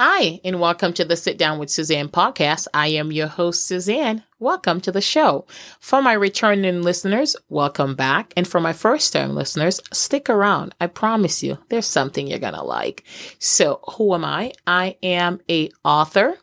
Hi, and welcome to the Sit Down with Suzanne podcast. I am your host, Suzanne. Welcome to the show. For my returning listeners, welcome back. And for my first time listeners, stick around. I promise you, there's something you're going to like. So who am I? I am a author,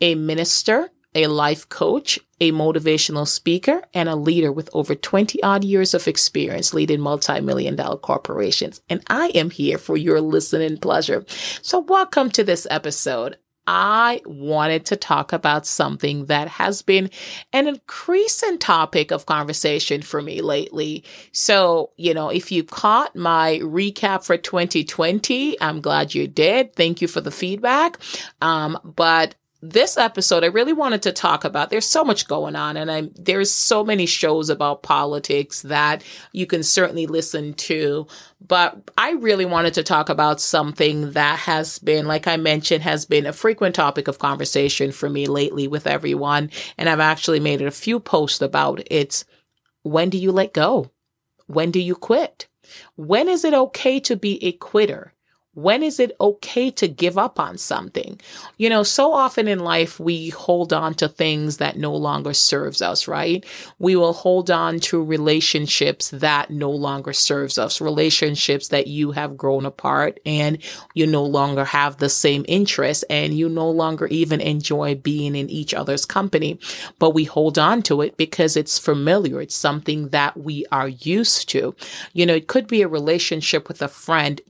a minister, a life coach, a motivational speaker, and a leader with over 20 odd years of experience leading multi-million dollar corporations. And I am here for your listening pleasure. So welcome to this episode. I wanted to talk about something that has been an increasing topic of conversation for me lately. So, you know, if you caught my recap for 2020, I'm glad you did. Thank you for the feedback. Um, but this episode, I really wanted to talk about. There's so much going on, and I there's so many shows about politics that you can certainly listen to. But I really wanted to talk about something that has been, like I mentioned, has been a frequent topic of conversation for me lately with everyone, and I've actually made a few posts about it. When do you let go? When do you quit? When is it okay to be a quitter? When is it okay to give up on something? You know, so often in life we hold on to things that no longer serves us, right? We will hold on to relationships that no longer serves us, relationships that you have grown apart and you no longer have the same interests and you no longer even enjoy being in each other's company. But we hold on to it because it's familiar. It's something that we are used to. You know, it could be a relationship with a friend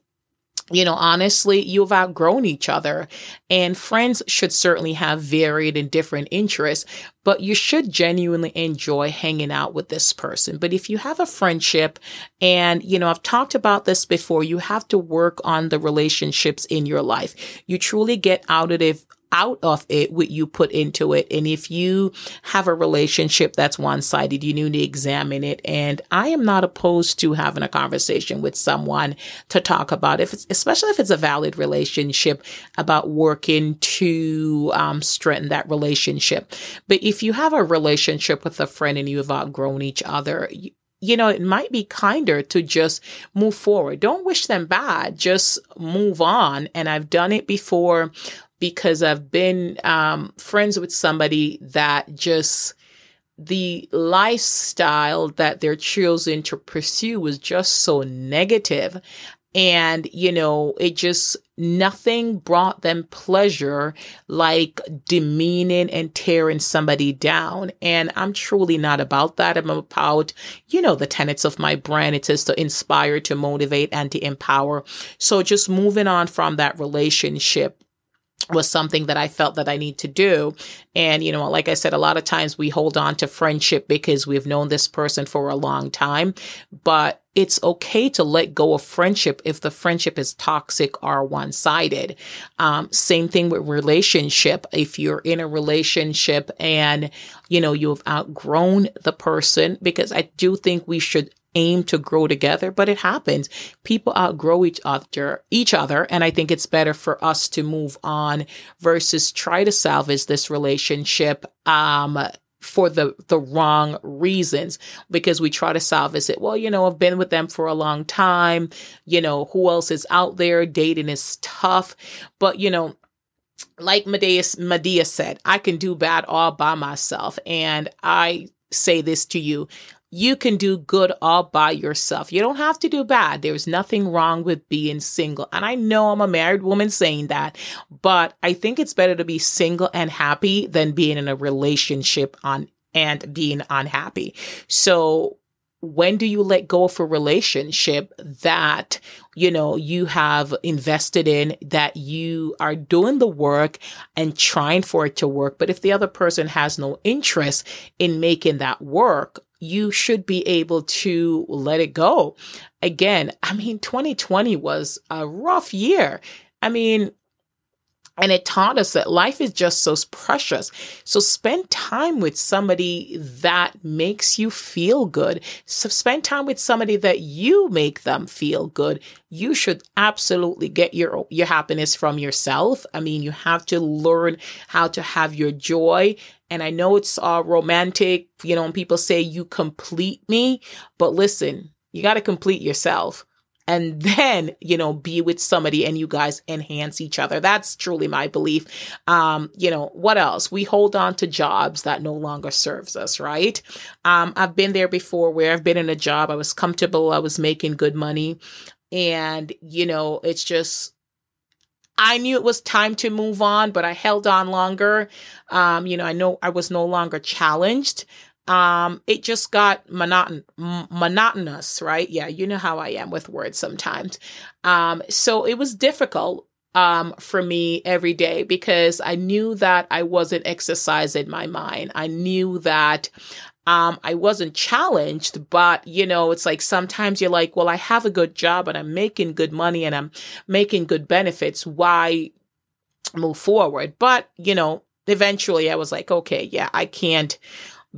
you know, honestly, you've outgrown each other and friends should certainly have varied and different interests, but you should genuinely enjoy hanging out with this person. But if you have a friendship and, you know, I've talked about this before, you have to work on the relationships in your life. You truly get out of it out of it what you put into it. And if you have a relationship that's one sided, you need to examine it. And I am not opposed to having a conversation with someone to talk about if it's, especially if it's a valid relationship about working to um, strengthen that relationship. But if you have a relationship with a friend and you've outgrown each other, you, you know, it might be kinder to just move forward. Don't wish them bad. Just move on. And I've done it before because I've been um, friends with somebody that just the lifestyle that they're choosing to pursue was just so negative. And you know it just nothing brought them pleasure like demeaning and tearing somebody down. And i'm truly not about that. I'm about you know the tenets of my brand. It is to inspire to motivate and to empower. So just moving on from that relationship was something that I felt that I need to do. And, you know, like I said, a lot of times we hold on to friendship because we've known this person for a long time, but it's okay to let go of friendship if the friendship is toxic or one sided. Um, same thing with relationship. If you're in a relationship and, you know, you've outgrown the person, because I do think we should aim to grow together, but it happens. People outgrow each other, each other. And I think it's better for us to move on versus try to salvage this relationship. Um, for the the wrong reasons because we try to salvage it. Well, you know, I've been with them for a long time. You know, who else is out there? Dating is tough, but you know, like Madea, Madea said, I can do bad all by myself. And I say this to you you can do good all by yourself. You don't have to do bad. There's nothing wrong with being single. And I know I'm a married woman saying that, but I think it's better to be single and happy than being in a relationship on and being unhappy. So when do you let go of a relationship that you know you have invested in that you are doing the work and trying for it to work but if the other person has no interest in making that work you should be able to let it go. Again, I mean, 2020 was a rough year. I mean, and it taught us that life is just so precious. So spend time with somebody that makes you feel good. So spend time with somebody that you make them feel good. You should absolutely get your, your happiness from yourself. I mean, you have to learn how to have your joy. And I know it's all romantic, you know, when people say you complete me, but listen, you got to complete yourself and then, you know, be with somebody and you guys enhance each other. That's truly my belief. Um, you know, what else? We hold on to jobs that no longer serves us, right? Um, I've been there before where I've been in a job. I was comfortable. I was making good money. And, you know, it's just, I knew it was time to move on, but I held on longer. Um, you know, I know I was no longer challenged um it just got monoton monotonous right? Yeah you know how i am with words sometimes. Um so it was difficult um for me every day because i knew that i wasn't exercising my mind. I knew that um i wasn't challenged but you know it's like sometimes you're like well i have a good job and i'm making good money and i'm making good benefits. Why move forward? But you know eventually i was like okay yeah i can't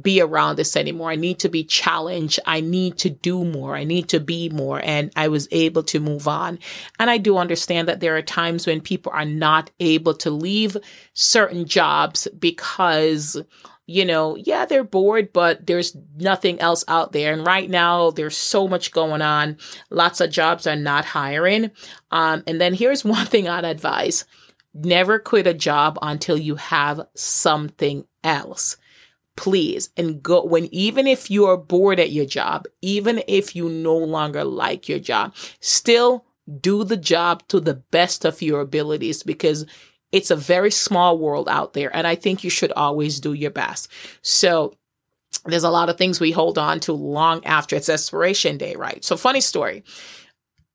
be around this anymore. I need to be challenged. I need to do more. I need to be more. And I was able to move on. And I do understand that there are times when people are not able to leave certain jobs because you know, yeah, they're bored, but there's nothing else out there. And right now, there's so much going on. Lots of jobs are not hiring. Um, and then here's one thing I'd advise never quit a job until you have something else please and go when even if you are bored at your job even if you no longer like your job still do the job to the best of your abilities because it's a very small world out there and i think you should always do your best. So there's a lot of things we hold on to long after it's expiration day right? So funny story.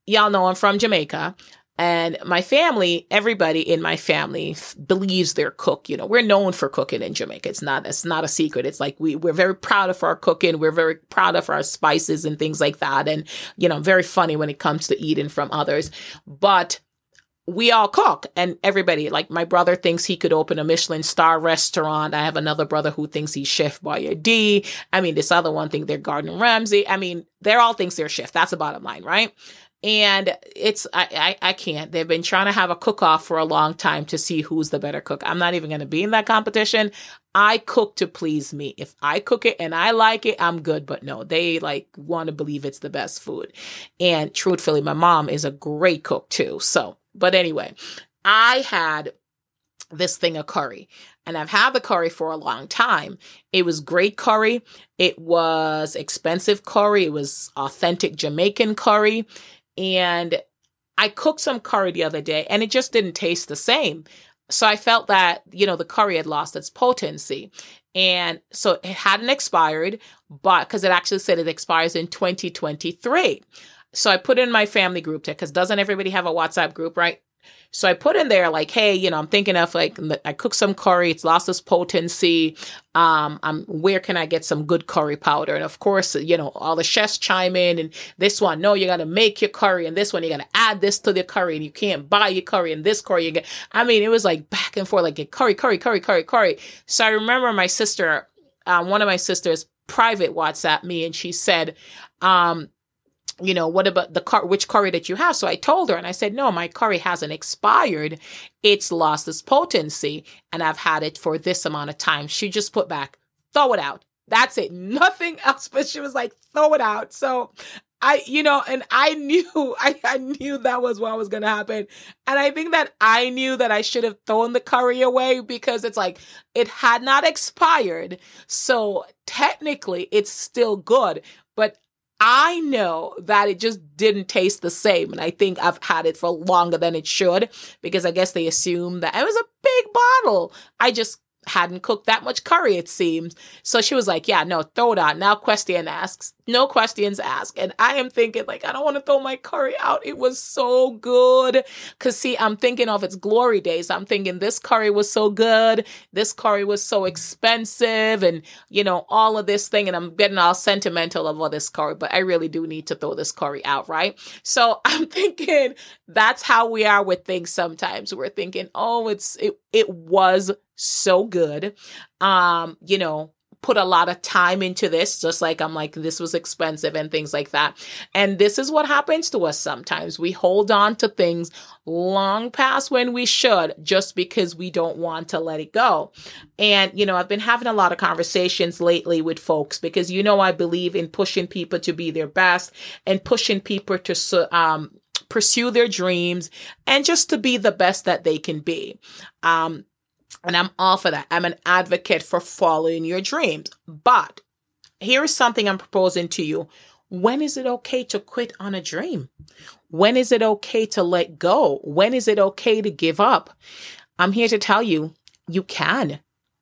Y'all know i'm from jamaica and my family, everybody in my family believes they're cook. You know, we're known for cooking in Jamaica. It's not, it's not a secret. It's like we, we're very proud of our cooking. We're very proud of our spices and things like that. And, you know, very funny when it comes to eating from others. But we all cook and everybody like my brother thinks he could open a michelin star restaurant i have another brother who thinks he's chef boyardee i mean this other one think they're gordon ramsay i mean they're all thinks they're chef that's the bottom line right and it's I, I, I can't. They've been trying to have a cook off for a long time to see who's the better cook. I'm not even going to be in that competition. I cook to please me. If I cook it and I like it, I'm good. But no, they like want to believe it's the best food. And truthfully, my mom is a great cook too. So, but anyway, I had this thing of curry and I've had the curry for a long time. It was great curry. It was expensive curry. It was authentic Jamaican curry. And I cooked some curry the other day and it just didn't taste the same. So I felt that, you know, the curry had lost its potency. And so it hadn't expired, but because it actually said it expires in 2023. So I put in my family group chat because doesn't everybody have a WhatsApp group, right? So I put in there like, hey, you know, I'm thinking of like I cook some curry, it's lost its potency. Um, I'm where can I get some good curry powder? And of course, you know, all the chefs chime in and this one, no, you gotta make your curry, and this one you gotta add this to the curry, and you can't buy your curry and this curry. I mean, it was like back and forth, like curry, curry, curry, curry, curry. So I remember my sister, um, one of my sisters private WhatsApp me and she said, um, you know, what about the car, which curry that you have? So I told her and I said, no, my curry hasn't expired. It's lost its potency and I've had it for this amount of time. She just put back, throw it out. That's it. Nothing else. But she was like, throw it out. So I, you know, and I knew, I, I knew that was what was going to happen. And I think that I knew that I should have thrown the curry away because it's like, it had not expired. So technically it's still good, but I know that it just didn't taste the same. And I think I've had it for longer than it should because I guess they assumed that it was a big bottle. I just hadn't cooked that much curry, it seems. So she was like, Yeah, no, throw it out. Now question asks, no questions asked. And I am thinking, like, I don't want to throw my curry out. It was so good. Cause see, I'm thinking of its glory days. I'm thinking this curry was so good. This curry was so expensive and, you know, all of this thing. And I'm getting all sentimental of all this curry, but I really do need to throw this curry out, right? So I'm thinking that's how we are with things sometimes. We're thinking, oh, it's, it, it was so good. Um, you know, put a lot of time into this, just like I'm like, this was expensive and things like that. And this is what happens to us sometimes. We hold on to things long past when we should just because we don't want to let it go. And, you know, I've been having a lot of conversations lately with folks because, you know, I believe in pushing people to be their best and pushing people to, um, pursue their dreams and just to be the best that they can be. Um, and I'm all for that. I'm an advocate for following your dreams. But here's something I'm proposing to you. When is it okay to quit on a dream? When is it okay to let go? When is it okay to give up? I'm here to tell you, you can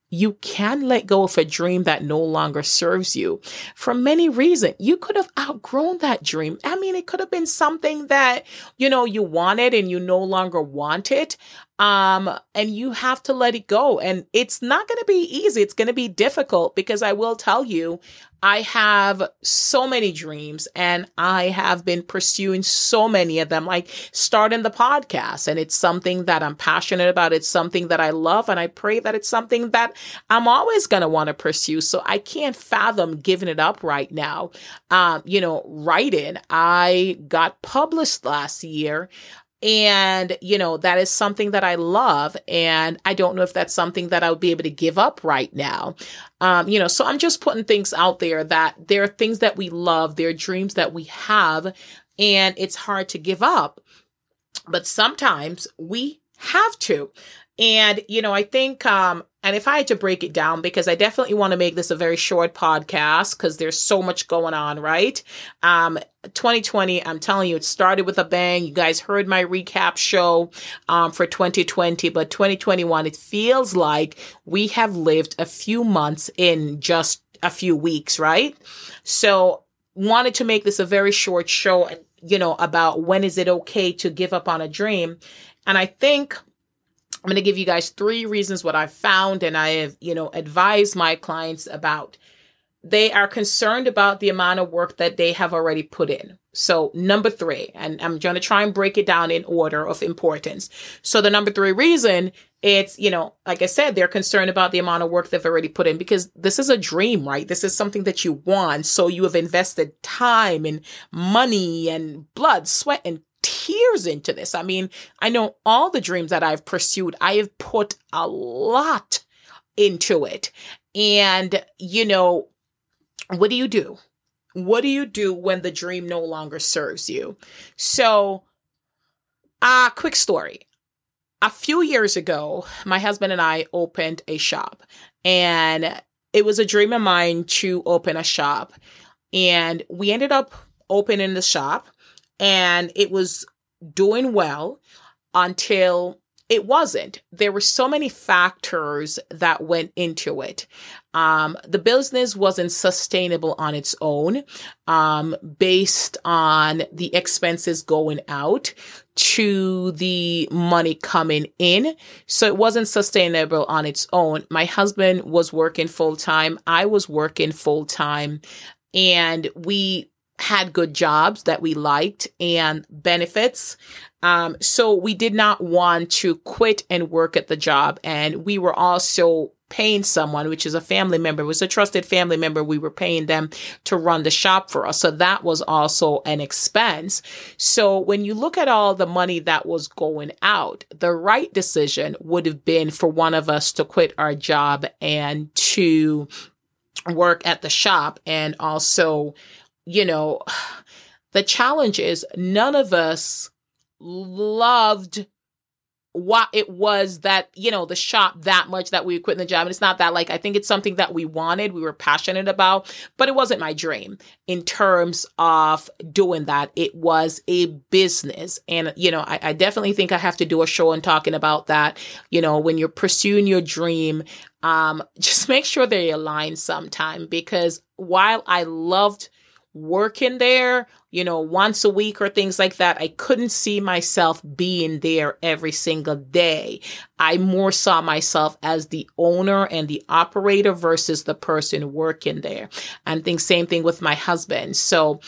you can let go of a dream that no longer serves you for many reasons. You could have outgrown that dream. I mean, it could have been something that, you know, you wanted and you no longer want it. Um, and you have to let it go. And it's not going to be easy. It's going to be difficult because I will tell you, I have so many dreams and I have been pursuing so many of them, like starting the podcast. And it's something that I'm passionate about. It's something that I love. And I pray that it's something that I'm always going to want to pursue. So I can't fathom giving it up right now. Um, you know, writing, I got published last year. And, you know, that is something that I love. And I don't know if that's something that I would be able to give up right now. Um, you know, so I'm just putting things out there that there are things that we love, there are dreams that we have, and it's hard to give up. But sometimes we have to. And, you know, I think, um, and if I had to break it down, because I definitely want to make this a very short podcast because there's so much going on, right? Um, 2020, I'm telling you, it started with a bang. You guys heard my recap show, um, for 2020, but 2021, it feels like we have lived a few months in just a few weeks, right? So wanted to make this a very short show you know, about when is it okay to give up on a dream. And I think I'm going to give you guys three reasons what I've found and I have, you know, advised my clients about. They are concerned about the amount of work that they have already put in. So, number three, and I'm going to try and break it down in order of importance. So, the number three reason it's, you know, like I said, they're concerned about the amount of work they've already put in because this is a dream, right? This is something that you want. So, you have invested time and money and blood, sweat, and tears into this. I mean, I know all the dreams that I've pursued, I have put a lot into it. And, you know, what do you do? What do you do when the dream no longer serves you? So, a uh, quick story. A few years ago, my husband and I opened a shop, and it was a dream of mine to open a shop. And we ended up opening the shop and it was doing well until it wasn't. There were so many factors that went into it. Um, the business wasn't sustainable on its own, um, based on the expenses going out to the money coming in. So it wasn't sustainable on its own. My husband was working full time. I was working full time and we had good jobs that we liked and benefits. Um, so we did not want to quit and work at the job. And we were also paying someone, which is a family member, was a trusted family member. We were paying them to run the shop for us. So that was also an expense. So when you look at all the money that was going out, the right decision would have been for one of us to quit our job and to work at the shop and also you know, the challenge is none of us loved what it was that you know the shop that much that we quit in the job and it's not that like i think it's something that we wanted we were passionate about but it wasn't my dream in terms of doing that. It was a business. And you know I, I definitely think i have to do a show and talking about that. You know when you're pursuing your dream um just make sure they align sometime because while i loved working there, you know, once a week or things like that, I couldn't see myself being there every single day. I more saw myself as the owner and the operator versus the person working there. And think same thing with my husband. So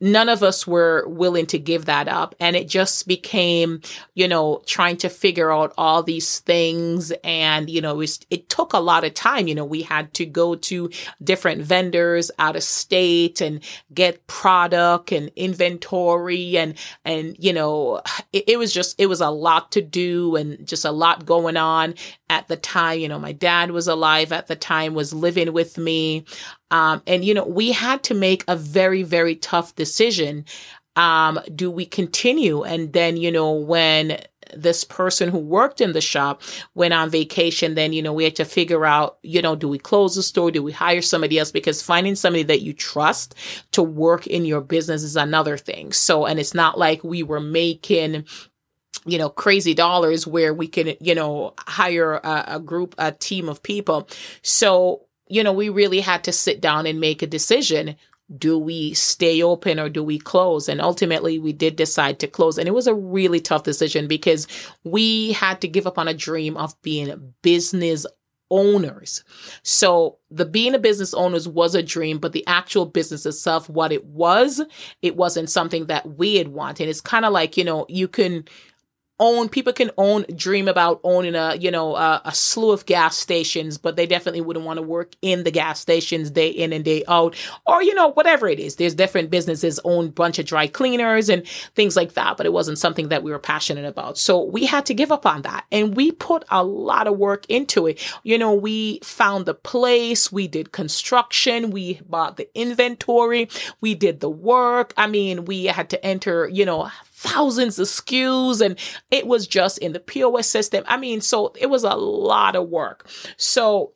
none of us were willing to give that up. And it just became, you know, trying to figure out all these things. And, you know, it, was, it took a lot of time. You know, we had to go to different vendors out of state and get product and inventory and, and, you know, it, it was just, it was a lot to do and just a lot going on at the time. You know, my dad was alive at the time, was living with me. Um, and, you know, we had to make a very, very tough decision. Um, do we continue? And then, you know, when this person who worked in the shop went on vacation, then, you know, we had to figure out, you know, do we close the store? Do we hire somebody else? Because finding somebody that you trust to work in your business is another thing. So, and it's not like we were making, you know, crazy dollars where we can, you know, hire a, a group, a team of people. So, you know, we really had to sit down and make a decision. Do we stay open or do we close? And ultimately, we did decide to close. And it was a really tough decision because we had to give up on a dream of being business owners. So the being a business owners was a dream, but the actual business itself, what it was, it wasn't something that we had wanted. It's kind of like, you know, you can own people can own dream about owning a you know a, a, slew of gas stations but they definitely wouldn't want to work in the gas stations day in and day out. Or you know whatever it is there's different businesses own bunch of dry cleaners and things like that but it wasn't something that we were passionate about. So we had to give up on that and we put a lot of work into it. You know we found the place we did construction we bought the inventory we did the work. I mean we had to enter you know thousands of SKUs and it was just in the POS system. I mean, so it was a lot of work. So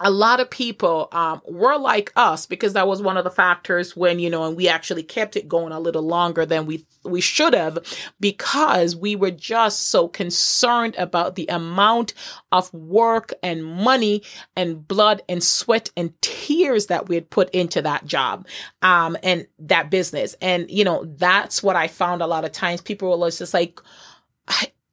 a lot of people um, were like us because that was one of the factors when you know and we actually kept it going a little longer than we we should have because we were just so concerned about the amount of work and money and blood and sweat and tears that we had put into that job um, and that business. And you know that's what i found a lot of times. People were just like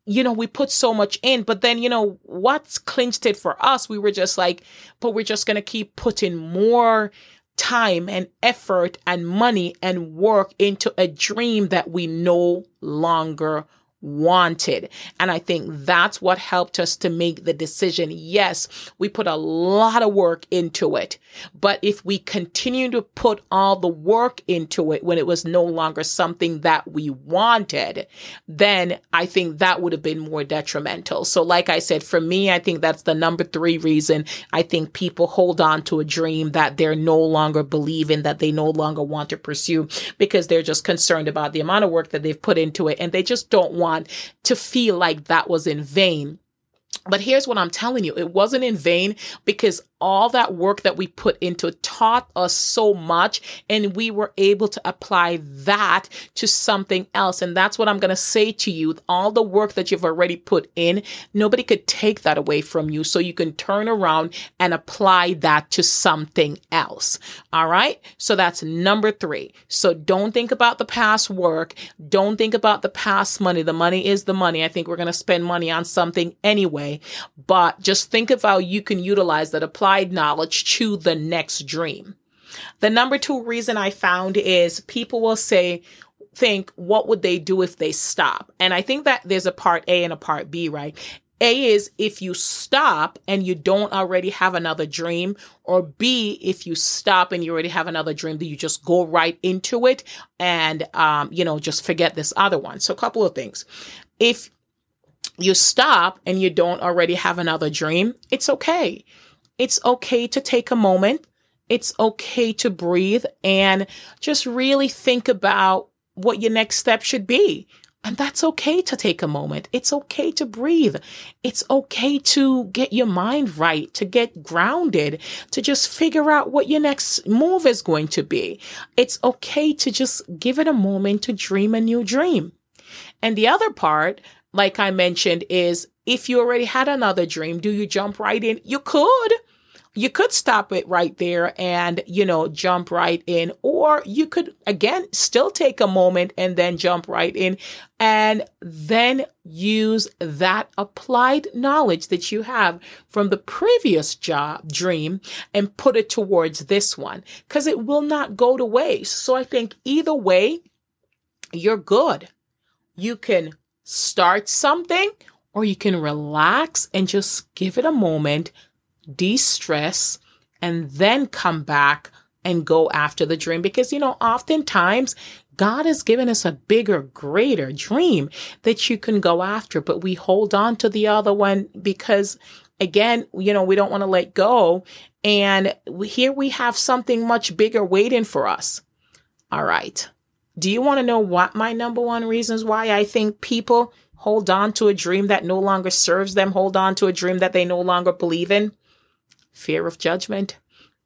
you know, we put so much in, but then, you know, what's clinched it for us? We were just like, but we're just going to keep putting more time and effort and money and work into a dream that we no longer wanted. And I think that's what helped us to make the decision. Yes, we put a lot of work into it, but if we continue to put all the work into it when it was no longer something that we wanted, then I think that would have been more detrimental. So like I said, for me, I think that's the number three reason I think people hold on to a dream that they're no longer believing that they no longer want to pursue because they're just concerned about the amount of work that they've put into it and they just don't want to feel like that was in vain. But here's what I'm telling you. It wasn't in vain because all that work that we put into taught us so much and we were able to apply that to something else. And that's what I'm going to say to you. All the work that you've already put in, nobody could take that away from you. So you can turn around and apply that to something else. All right. So that's number three. So don't think about the past work. Don't think about the past money. The money is the money. I think we're going to spend money on something anyway, but just think of how you can utilize that apply applied knowledge to the next dream. The number two reason I found is people will say, think, what would they do if they stop? And I think that there's a part A and a part B, right? A is if you stop and you don't already have another dream, or B, if you stop and you already have another dream, that you just go right into it and, um, you know, just forget this other one. So a couple of things. If you stop and you don't already have another dream, it's okay it's okay to take a moment. It's okay to breathe and just really think about what your next step should be. And that's okay to take a moment. It's okay to breathe. It's okay to get your mind right, to get grounded, to just figure out what your next move is going to be. It's okay to just give it a moment to dream a new dream. And the other part, like I mentioned, is if you already had another dream, do you jump right in? You could. You could stop it right there and, you know, jump right in, or you could again still take a moment and then jump right in and then use that applied knowledge that you have from the previous job dream and put it towards this one because it will not go to waste. So I think either way, you're good. You can start something or you can relax and just give it a moment de stress, and then come back and go after the dream. Because, you know, oftentimes God has given us a bigger, greater dream that you can go after, but we hold on to the other one because, again, you know, we don't want to let go. And here we have something much bigger waiting for us. All right. Do you want to know what my number one reasons why I think people hold on to a dream that no longer serves them, hold on to a dream that they no longer believe in? Fear of judgment.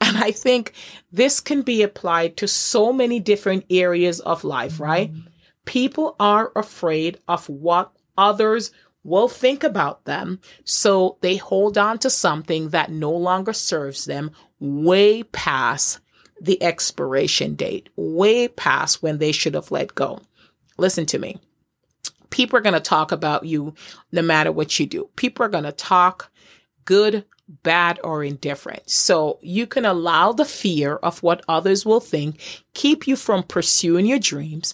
And I think this can be applied to so many different areas of life, right? Mm-hmm. People are afraid of what others will think about them. So they hold on to something that no longer serves them way past the expiration date, way past when they should have let go. Listen to me. People are going to talk about you no matter what you do. People are going to talk good, bad or indifferent. So you can allow the fear of what others will think keep you from pursuing your dreams.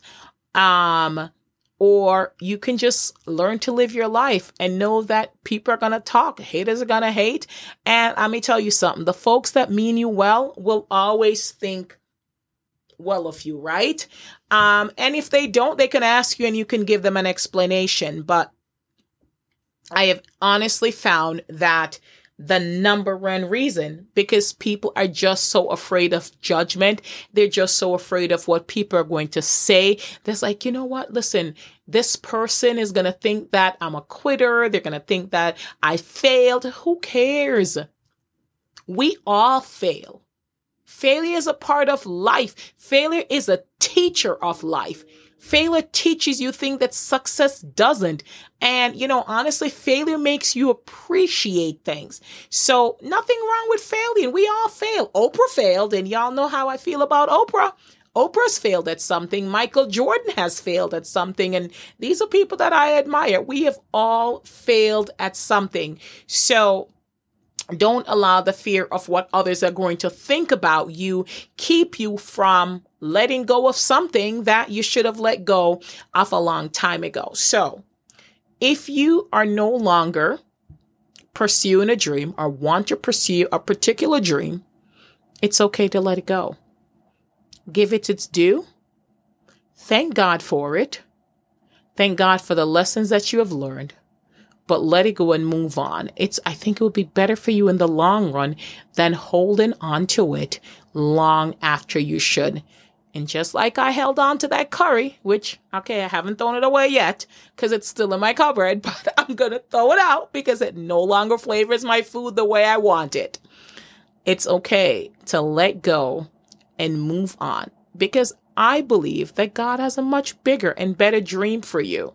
Um, or you can just learn to live your life and know that people are going to talk. Haters are going to hate. And let me tell you something. The folks that mean you well will always think well of you, right? Um, and if they don't, they can ask you and you can give them an explanation. But I have honestly found that the number one reason because people are just so afraid of judgment. They're just so afraid of what people are going to say. There's like, you know what? Listen, this person is going to think that I'm a quitter. They're going to think that I failed. Who cares? We all fail. Failure is a part of life. Failure is a teacher of life. Failure teaches you things that success doesn't. And, you know, honestly, failure makes you appreciate things. So nothing wrong with failing. We all fail. Oprah failed, and y'all know how I feel about Oprah. Oprah's failed at something. Michael Jordan has failed at something. And these are people that I admire. We have all failed at something. So don't allow the fear of what others are going to think about you keep you from letting go of something that you should have let go of a long time ago. So, if you are no longer pursuing a dream or want to pursue a particular dream, it's okay to let it go. Give it its due. Thank God for it. Thank God for the lessons that you have learned but let it go and move on. It's, I think it would be better for you in the long run than holding on to it long after you should. And just like I held on to that curry, which, okay, I haven't thrown it away yet because it's still in my cupboard, but I'm going to throw it out because it no longer flavors my food the way I want it. It's okay to let go and move on because I believe that God has a much bigger and better dream for you.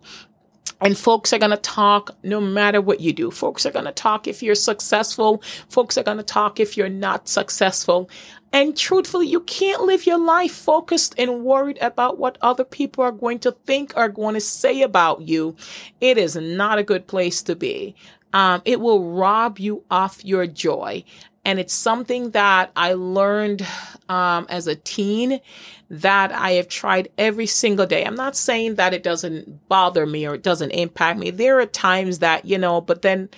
And folks are going to talk no matter what you do. Folks are going to talk if you're successful. Folks are going to talk if you're not successful. And truthfully, you can't live your life focused and worried about what other people are going to think or going to say about you. It is not a good place to be. Um, it will rob you of your joy. And it's something that I learned um, as a teen that I have tried every single day. I'm not saying that it doesn't bother me or it doesn't impact me. There are times that, you know, but then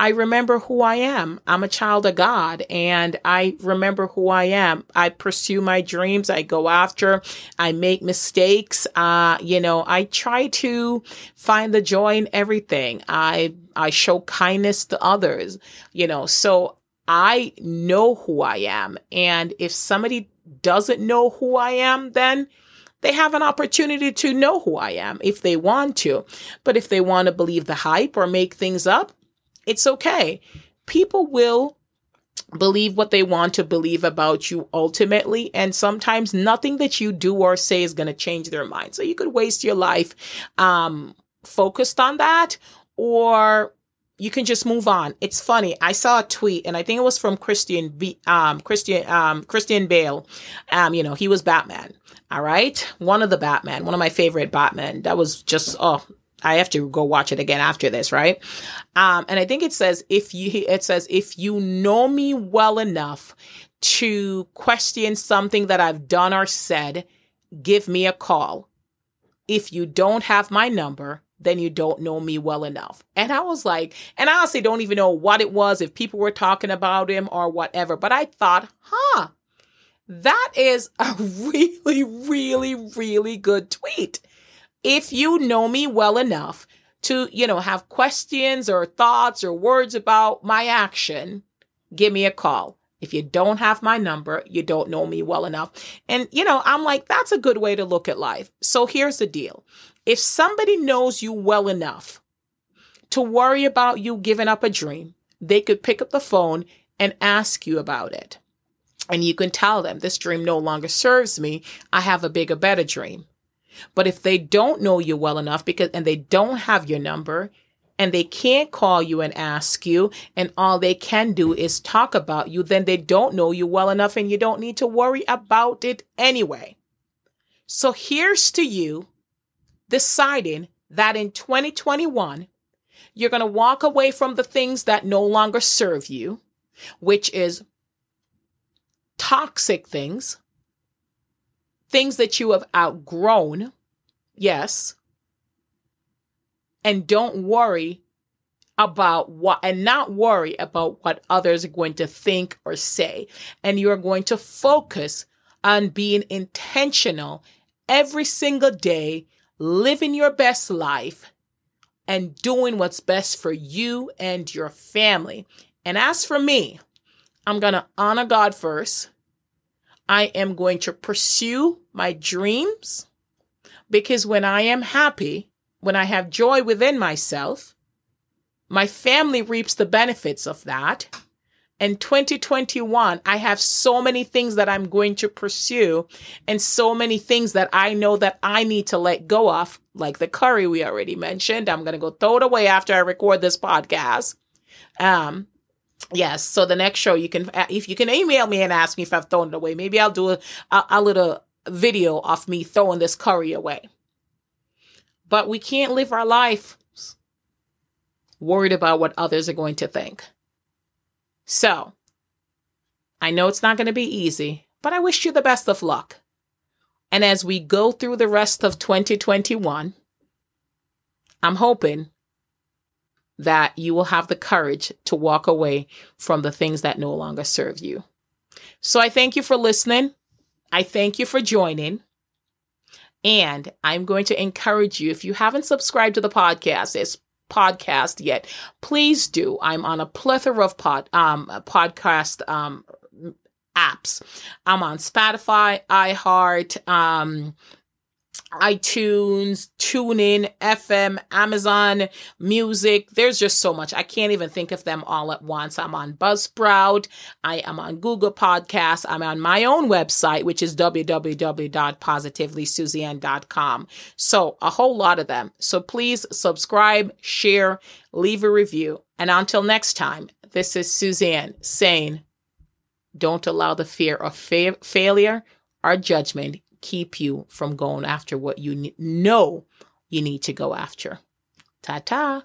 I remember who I am. I'm a child of God and I remember who I am. I pursue my dreams. I go after, I make mistakes. Uh, you know, I try to find the joy in everything. I, I show kindness to others, you know, so I know who I am. And if somebody doesn't know who I am, then they have an opportunity to know who I am if they want to. But if they want to believe the hype or make things up, it's okay. People will believe what they want to believe about you ultimately. And sometimes nothing that you do or say is going to change their mind. So you could waste your life um, focused on that or you can just move on. It's funny. I saw a tweet and I think it was from Christian B, um Christian um Christian Bale. Um, you know, he was Batman. All right. One of the Batman, one of my favorite Batman. That was just oh I have to go watch it again after this, right? Um, and I think it says if you it says if you know me well enough to question something that I've done or said, give me a call. If you don't have my number, then you don't know me well enough. And I was like, and I honestly don't even know what it was, if people were talking about him or whatever, but I thought, huh, that is a really, really, really good tweet. If you know me well enough to, you know, have questions or thoughts or words about my action, give me a call. If you don't have my number, you don't know me well enough. And, you know, I'm like, that's a good way to look at life. So here's the deal if somebody knows you well enough to worry about you giving up a dream, they could pick up the phone and ask you about it. And you can tell them this dream no longer serves me. I have a bigger, better dream. But if they don't know you well enough because, and they don't have your number and they can't call you and ask you, and all they can do is talk about you, then they don't know you well enough and you don't need to worry about it anyway. So here's to you deciding that in 2021, you're going to walk away from the things that no longer serve you, which is toxic things, things that you have outgrown. Yes. And don't worry about what, and not worry about what others are going to think or say. And you're going to focus on being intentional every single day living your best life and doing what's best for you and your family. And as for me, I'm going to honor God first. I am going to pursue my dreams because when I am happy, when I have joy within myself, my family reaps the benefits of that. In 2021, I have so many things that I'm going to pursue and so many things that I know that I need to let go of, like the curry we already mentioned. I'm going to go throw it away after I record this podcast. Um, yes. So the next show you can, if you can email me and ask me if I've thrown it away, maybe I'll do a, a, a little video of me throwing this curry away. But we can't live our life worried about what others are going to think. So, I know it's not going to be easy, but I wish you the best of luck. And as we go through the rest of 2021, I'm hoping that you will have the courage to walk away from the things that no longer serve you. So I thank you for listening. I thank you for joining. And I'm going to encourage you if you haven't subscribed to the podcast, it's podcast yet, please do. I'm on a plethora of pod um podcast um apps. I'm on Spotify, iHeart, um iTunes, TuneIn, FM, Amazon Music. There's just so much. I can't even think of them all at once. I'm on Buzzsprout. I am on Google Podcasts. I'm on my own website, which is www.positivelysuzanne.com. So a whole lot of them. So please subscribe, share, leave a review. And until next time, this is Suzanne saying, don't allow the fear of fa- failure or judgment keep you from going after what you know you need to go after. Ta ta.